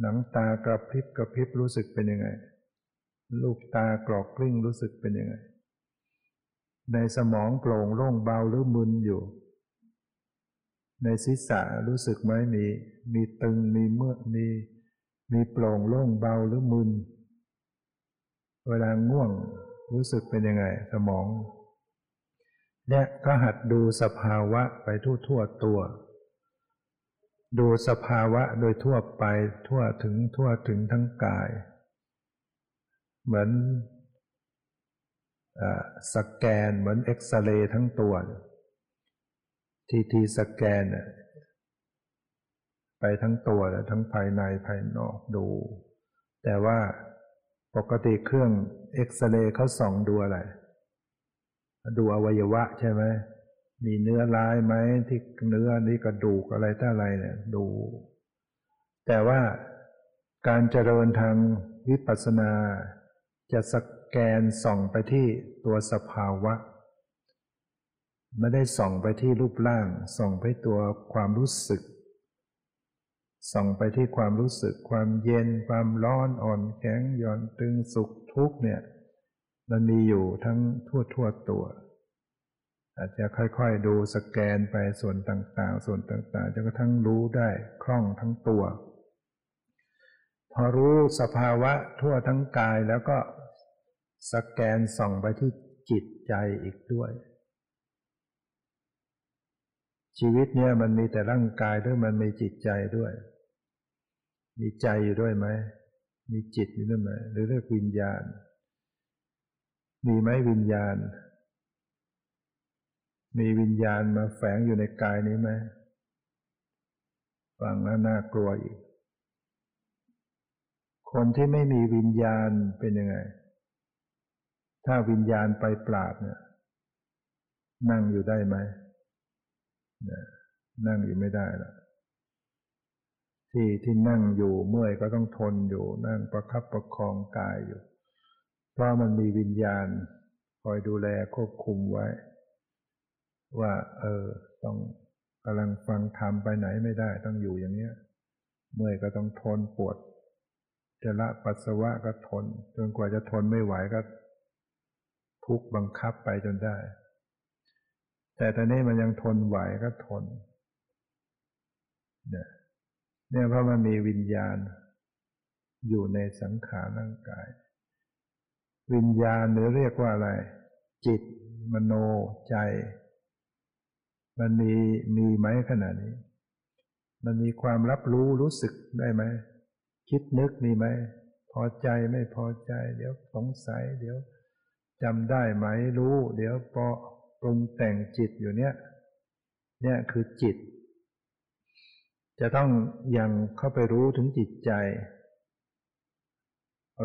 หนังตากระพริบกระพริบรู้สึกเป็นยังไง ลูกตากรอกกลิ้งรู้สึกเป็นยังไง ในสมองโปร่งโล่งเบาหรือมึนอยู่ ในศีรษะรู้สึกไหมมีมีตึงมีเมื่อมีมีโปร่งโล่งเบาหรือมึน เวลาง่วงรู้สึกเป็นยังไงสมองเนี่ยก็หัดดูสภาวะไปทั่วทั่วตัว ดูสภาวะโดยทั่วไปทั่วถึงทั่วถึงทั้งกาย เหมือน สแกนเหมือนเอ็กซเรย์ทั้งตัวทีทีสแกนไปทั้งตัวและทั้งภายในภายนอกดู แต่ว่าปกติเครื่องเอ็กซเรย์เขาส่องดูอะไร ดูอวัยวะใช่ไหมมีเนื้อลายไหมที่เนื้อนี่กระดูกอะไรท่าอะไรเนี่ยดู แต่ว่าการเจริญทางวิปัสสนาจะส แกนส่องไปที่ตัวสภาวะ ไม่ได้ส่องไปที่รูปร่าง ส่องไปตัวความรู้สึก ส่องไปที่ความรู้สึก ความเย็น ความร้อนอ่อนแข็งหย่อนตึงสุขทุกเนี่ย มันมีอยู่ทั้งทั่วทั่วตัว อาจจะค่อยๆดูสแกนไปส่วนต่างๆ ส่วนต่างๆจนกระทั่งรู้ได้คล่องทั้งตัวพอรู้สภาวะทั่วทั้งกายแล้วก็ สแกนส่องไปที่จิตใจอีกด้วย ชีวิตเนี่ยมันมีแต่ร่างกายด้วยมันมีจิตใจด้วย มีใจอยู่ด้วยไหมมีจิตอยู่ด้วยไหมหรือเรียกวิญญาณ มีไหมวิญญาณ มีวิญญาณมาแฝงอยู่ในกายนี้ไหมฟังแล้วน่ากลัวอีก คนที่ไม่มีวิญญาณเป็นยังไง ถ้าวิญญาณไปปราบเนี่ย นั่งอยู่ได้ไหมนั่งอยู่ไม่ได้ละที่ที่นั่งอยู่เมื่อยก็ต้องทนอยู่ นั่งประคับประคองกายอยู่ เพราะมันมีวิญญาณ คอยดูแลควบคุมไว้ ว่า เออ ต้องกำลังฟังธรรมไปไหนไม่ได้ ต้องอยู่อย่างเนี้ย เมื่อยก็ต้องทนปวดจะละปัสสาวะก็ทน จนกว่าจะทนไม่ไหวก็ ทุกบังคับไปจนได้ แต่ตอนนี้มันยังทนไหวก็ทน เนี่ยเนี่ยเพราะมันมีวิญญาณ อยู่ในสังขารร่างกาย วิญญาณหรือเรียกว่าอะไร จิต มโนใจ มันมีมีไหมขนาดนี้ มันมีความรับรู้รู้สึกได้ไหมคิดนึกมีไหมพอใจไม่พอใจ เดี๋ยวสงสัย เดี๋ยว จำได้ไหมรู้ เดี๋ยวพอปรุงแต่งจิตอยู่เนี้ยเนี่ยคือจิต จะต้องยังเข้าไปรู้ถึงจิตใจ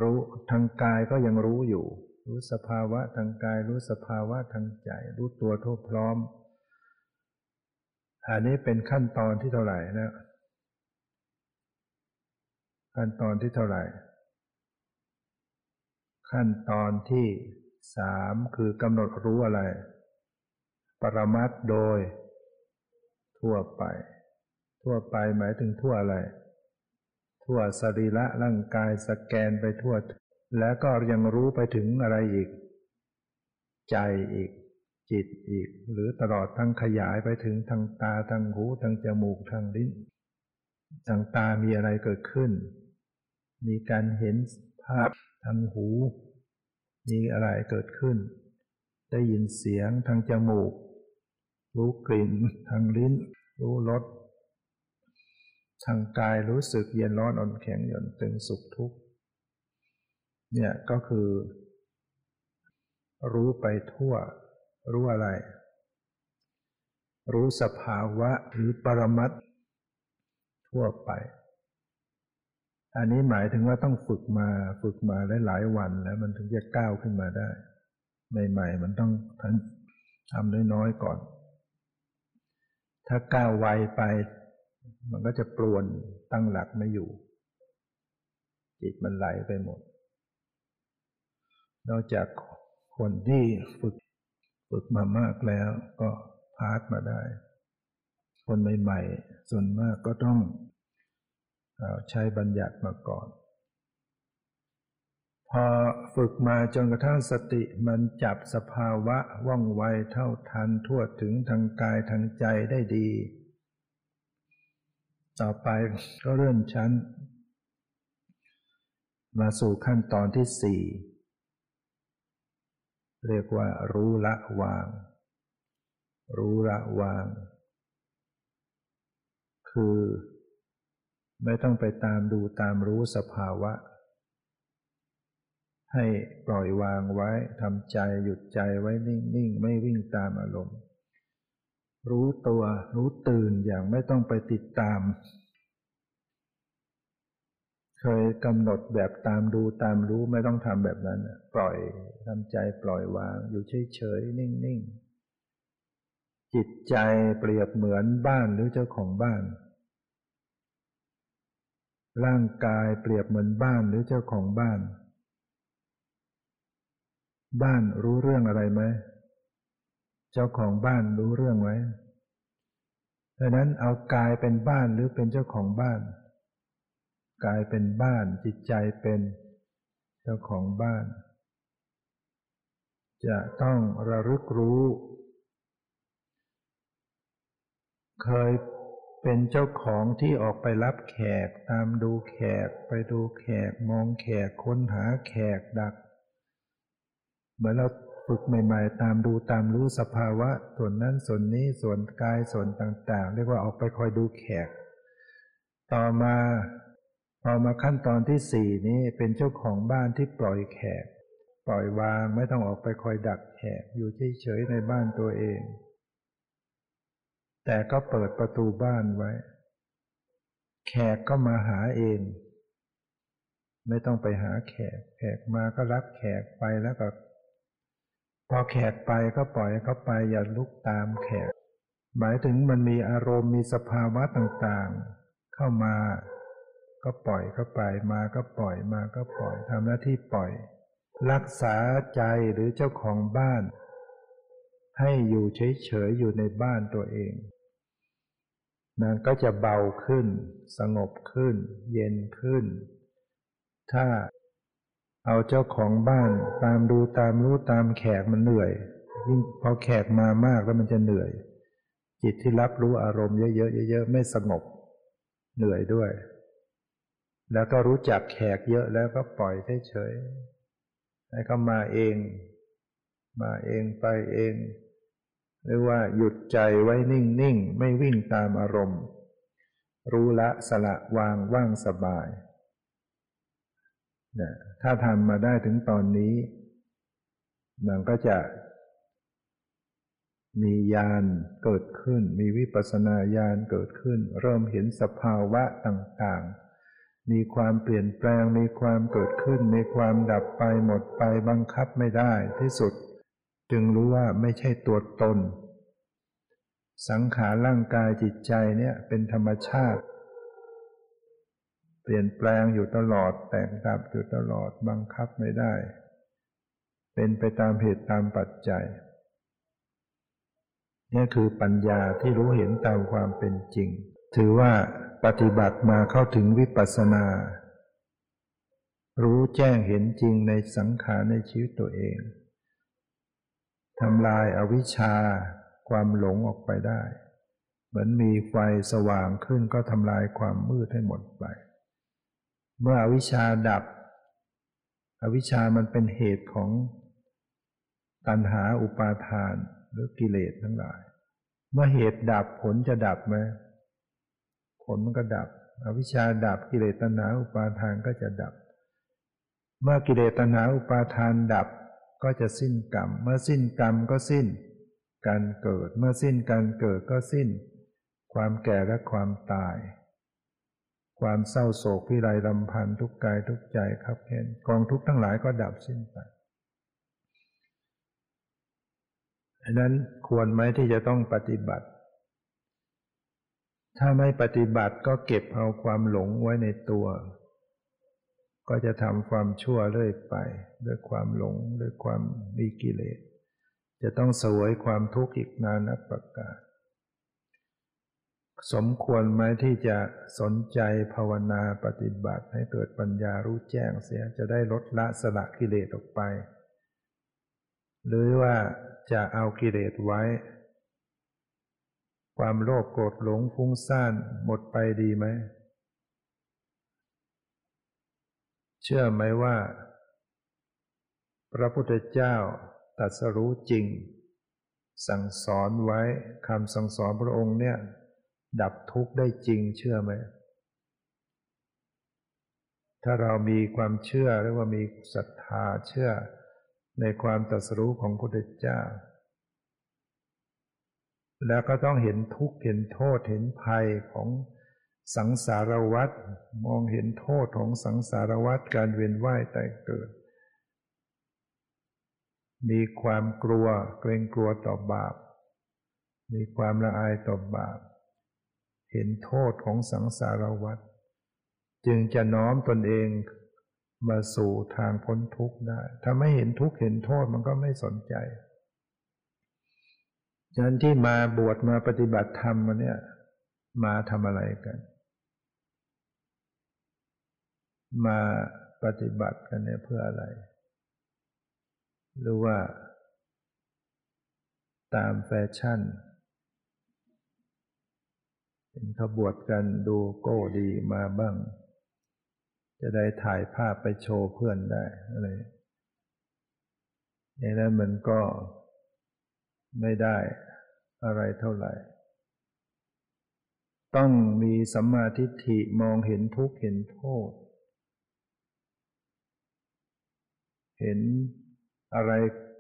รู้ทางกายก็ยังรู้อยู่ รู้สภาวะทางกาย รู้สภาวะทางใจ รู้ตัวทั่วพร้อม อันนี้เป็นขั้นตอนที่เท่าไหร่นะขั้นตอนที่เท่าไหร่ ขั้นตอนที่ สามคือกำหนดรู้อะไร ปรมัตโดย ทั่วไป ทั่วไปหมายถึงทั่วอะไร ทั่วสรีระร่างกายสแกนไปทั่ว แล้วก็ยังรู้ไปถึงอะไรอีก ใจอีก จิตอีก หรือตลอดทั้งขยายไปถึงทางตาทางหูทางจมูกทางลิ้นทางตามีอะไรเกิดขึ้น มีการเห็นภาพทางหู มีอะไรเกิดขึ้น ได้ยินเสียงทางจมูก รู้กลิ่นทางลิ้น รู้รสทางกายรู้สึกเย็นร้อนอ่อนแข็งหย่อนตึงสุขทุกข์เนี่ยก็คือ รู้ไปทั่ว รู้อะไร รู้สภาวะหรือปรมัตทั่วไป อันนี้หมายถึงว่าต้องฝึกมาฝึกมาหลายๆวันแล้วมันถึงจะก้าวขึ้นมาได้ ใหม่ ๆ มันต้องทำน้อยๆก่อน ถ้าก้าวไวไป มันก็จะปลวนตั้งหลักไม่อยู่ จิตมันไหลไปหมด นอกจากคนที่ฝึกฝึกมามากแล้วก็พาดมาได้ คนใหม่ ๆ ส่วนมากก็ต้อง ใช้บัญญัติมาก่อน พอฝึกมาจนกระทั่งสติมันจับสภาวะว่องไวเท่าทันทั่วถึงทางกายทางใจได้ดี ต่อไปก็เริ่มชั้น มาสู่ขั้นตอนที่สี่เรียกว่ารู้ละวาง รู้ละวาง คือ ไม่ต้องไปตามดูตามรู้สภาวะ ให้ปล่อยวางไว้ทำใจหยุดใจไว้นิ่งๆ ไม่วิ่งตามอารมณ์ รู้ตัวรู้ตื่นอย่างไม่ต้องไปติดตาม เคยกำหนดแบบตามดูตามรู้ไม่ต้องทำแบบนั้น ปล่อยทำใจปล่อยวางอยู่เฉยๆนิ่งๆ จิตใจเปรียบเหมือนบ้านหรือเจ้าของบ้าน ร่างกายเปรียบเหมือนบ้านหรือเจ้าของบ้าน บ้านรู้เรื่องอะไรไหม เจ้าของบ้านรู้เรื่องไหมดังนั้นเอากายเป็นบ้านหรือเป็นเจ้าของบ้าน กายเป็นบ้านจิตใจเป็นเจ้าของบ้าน จะต้องระลึกรู้ เคย เป็นเจ้าของที่ออกไปรับแขกตามดูแขกไปดูแขกมองแขกค้นหาแขกดัก เหมือนเราฝึกใหม่ๆ ตามดูตามรู้สภาวะ ส่วนนั้นส่วนนี้ส่วนกายส่วนต่างๆ เรียกว่าออกไปคอยดูแขก ต่อมาพอมาขั้นตอนที่สี่นี้เป็นเจ้าของบ้านที่ปล่อยแขก ปล่อยวางไม่ต้องออกไปคอยดักแขกอยู่เฉยๆในบ้านตัวเอง แต่ก็เปิดประตูบ้านไว้ แขกก็มาหาเอง ไม่ต้องไปหาแขก แขกมาก็รับแขกไปแล้วก็ พอแขกไปก็ปล่อยเขาไปอย่าลุกตามแขก หมายถึงมันมีอารมณ์มีสภาวะต่างๆ เข้ามาก็ปล่อยเข้าไปมาก็ปล่อยมาก็ปล่อยทำหน้าที่ปล่อย รักษาใจหรือเจ้าของบ้าน ให้อยู่เฉยๆอยู่ในบ้านตัวเอง มันก็จะเบาขึ้น สงบขึ้น เย็นขึ้น ถ้าเอาเจ้าของบ้านตามดูตามรู้ตามแขกมันเหนื่อยยิ่งพอแขกมามากแล้วมันจะเหนื่อย จิตที่รับรู้อารมณ์เยอะๆเยอะๆไม่สงบ เหนื่อยด้วย แล้วก็รู้จักแขกเยอะแล้วก็ปล่อยเฉยๆให้เขามาเอง มาเองไปเอง หรือว่าหยุดใจไว้นิ่งๆ ไม่วิ่งตามอารมณ์ รู้ละสละวางว่างสบายนะถ้าทำมาได้ถึงตอนนี้ มันก็จะ มีญาณเกิดขึ้น มีวิปัสสนาญาณเกิดขึ้น เริ่มเห็นสภาวะต่างๆ มีความเปลี่ยนแปลง มีความเกิดขึ้น มีความดับไปหมดไปบังคับไม่ได้ที่สุด จึงรู้ว่าไม่ใช่ตัวตน สังขารร่างกายจิตใจเนี่ยเป็นธรรมชาติไปปลี่ยนแปลงอยู่ตลอดแต่งดับอยู่ตลอดบังคับไม่ได้ เป็นไปตามเหตุตามปัจจัยนี่คือปัญญาที่รู้เห็นตามความเป็นจริง ถือว่าปฏิบัติมาเข้าถึงวิปัสสนา รู้แจ้งเห็นจริงในสังขารในชีวิตตัวเอง ทำลายอาวิชชาความหลงออกไปได้ เหมือนมีไฟสว่างขึ้นก็ทำลายความมืดให้หมดไป เมื่ออวิชชาดับ อวิชชามันเป็นเหตุของตัณหาอุปาทานหรือกิเลสทั้งหลาย เมื่อเหตุดับผลจะดับไหมผลมันก็ดับ อวิชชาดับกิเลสตัณหาอุปาทานก็จะดับ เมื่อกิเลสตัณหาอุปาทานดับ ก็จะสิ้นกรรม เมื่อสิ้นกรรมก็สิ้น การเกิด เมื่อสิ้นการเกิดก็สิ้น ความแก่และความตาย ความเศร้าโศกพิไรลำพันธ์ทุกกายทุกใจครับเห็นกองทุกทั้งหลายก็ดับสิ้นไปอันนั้นควรไหมที่จะต้องปฏิบัติ ถ้าไม่ปฏิบัติก็เก็บเอาความหลงไว้ในตัว ก็จะทำความชั่วเรื่อยไป ด้วยความหลงด้วยความมีกิเลส จะต้องสวยความทุกข์อีกนานนับประกาศสมควรไหมที่จะสนใจภาวนาปฏิบัติให้เกิดปัญญารู้แจ้งเสียจะได้ลดละสละกิเลสออกไป หรือว่าจะเอากิเลสไว้ ความโลภโกรธหลงฟุ้งซ่านหมดไปดีไหม เชื่อไหมว่า พระพุทธเจ้าตรัสรู้จริง สั่งสอนไว้คำสั่งสอนพระองค์เนี่ย ดับทุกข์ได้จริงเชื่อไหม ถ้าเรามีความเชื่อหรือว่ามีศรัทธาเชื่อในความตรัสรู้ของพระพุทธเจ้า แล้วก็ต้องเห็นทุกข์เห็นโทษเห็นภัยของ สังสารวัฏมองเห็นโทษของสังสารวัฏการเวียนว่ายแต่เกิด มีความกลัวเกรงกลัวต่อบาป มีความละอายต่อบาป เห็นโทษของสังสารวัฏจึงจะน้อมตนเองมาสู่ทางพ้นทุกข์ได้ ถ้าไม่เห็นทุกข์เห็นโทษมันก็ไม่สนใจฉะนั้นที่มาบวชมาปฏิบัติธรรมมาเนี่ย มาทำอะไรกัน มาปฏิบัติกันเนี่ยเพื่ออะไร หรือว่า ตามแฟชั่นเห็นเขาบวชกันดูโก้ดีมาบ้าง จะได้ถ่ายภาพไปโชว์เพื่อนได้อะไรในนั้นมันก็ไม่ได้อะไรเท่าไหร่ ต้องมีสัมมาทิฏฐิมองเห็นทุกข์เห็นโทษ เห็นอะไร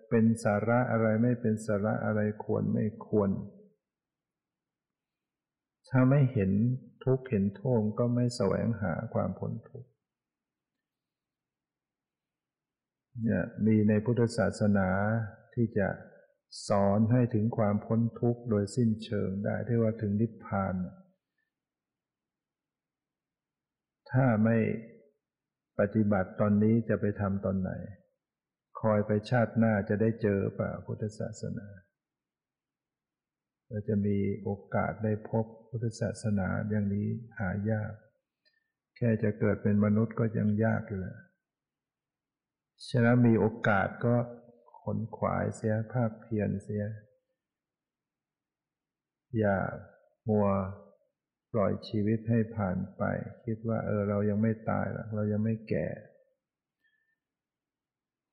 เป็นสาระอะไรไม่เป็นสาระอะไรควรไม่ควร ถ้าไม่เห็นทุกข์เห็นโทษก็ไม่แสวงหาความพ้นทุกข์เนี่ยมีในพุทธศาสนาที่จะสอนให้ถึงความพ้นทุกข์โดยสิ้นเชิงได้ที่ว่าถึงนิพพาน ถ้าไม่ปฏิบัติตอนนี้จะไปทำตอนไหน คอยไปชาติหน้าจะได้เจอป่าพุทธศาสนาเราจะมีโอกาสได้พบพุทธศาสนาอย่างนี้หายาก แค่จะเกิดเป็นมนุษย์ก็ยังยากอยู่แล้วฉะนั้นมีโอกาสก็ขนขวายเสียภาคเพียรเสีย อย่ามัวปล่อยชีวิตให้ผ่านไป คิดว่าเออเรายังไม่ตายหรอกเรายังไม่แก่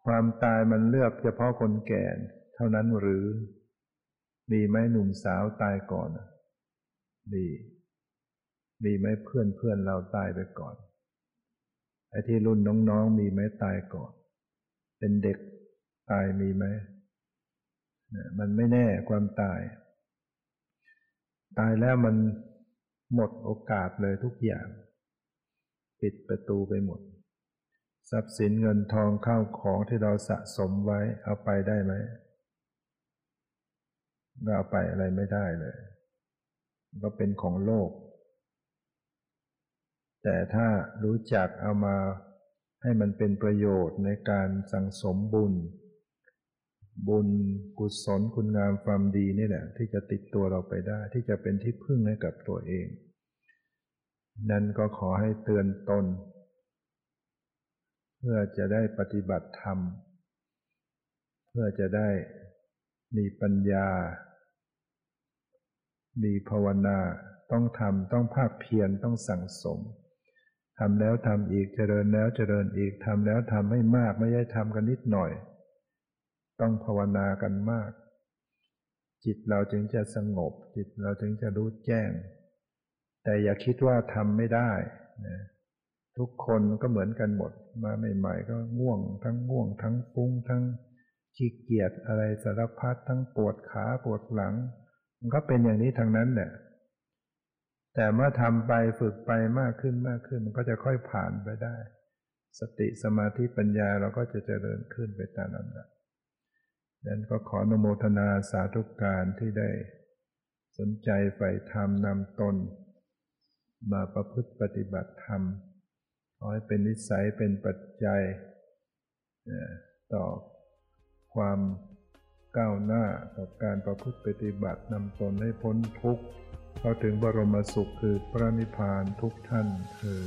ความตายมันเลือกเฉพาะคนแก่ เท่านั้นหรือ มีไหมหนุ่มสาวตายก่อนมีมีไหมเพื่อนเพื่อนเราตายไปก่อนไอ้ที่รุ่นน้องๆมีไหมตายก่อน เป็นเด็กตายมีไหมมันไม่แน่ความตาย ตายแล้วมันหมดโอกาสเลยทุกอย่าง ปิดประตูไปหมด ทรัพย์สินเงินทองข้าวของที่เราสะสมไว้เอาไปได้ไหมก็เอาไปอะไรไม่ได้เลย ก็เป็นของโลก แต่ถ้ารู้จักเอามาให้มันเป็นประโยชน์ในการสั่งสมบุญ บุญกุศลคุณงามความดีนี่แหละ ที่จะติดตัวเราไปได้ ที่จะเป็นที่พึ่งให้กับตัวเอง นั่นก็ขอให้เตือนตน พื่อจะได้ปฏิบัติธรรม เพื่อจะได้มีปัญญา มีภาวนา ต้องทำต้องภาคเพียรต้องสั่งสมทำแล้วทำอีกเจริญแล้วเจริญอีกทำแล้วทำให้มากไม่ใช่ทำกันนิดหน่อย ต้องภาวนากันมาก จิตเราจึงจะสงบ จิตเราจึงจะรู้แจ้ง แต่อย่าคิดว่าทำไม่ได้นะ ทุกคนก็เหมือนกันหมด มาใหม่ๆก็ง่วง ทั้งง่วง ทั้งฟุ้งทั้งขี้เกียจอะไรสารพัดทั้งปวดขาปวดหลัง มันก็เป็นอย่างนี้ทางนั้นแหละแต่เมื่อทำไปฝึกไปมากขึ้นมากขึ้น มันก็จะค่อยผ่านไปได้ สติสมาธิปัญญาเราก็จะเจริญขึ้นไปตามลำดับดังนั้นก็ขอนโมทนาสาธุการที่ได้ สนใจใฝ่ธรรมนำตน มาประพฤติปฏิบัติธรรม ขอให้เป็นนิสัยเป็นปัจจัยต่อความก้าวหน้าต่อการประพฤติปฏิบัตินำตนให้พ้นทุกข์ เข้าถึงบรมสุขคือพระนิพพานทุกท่านเธอ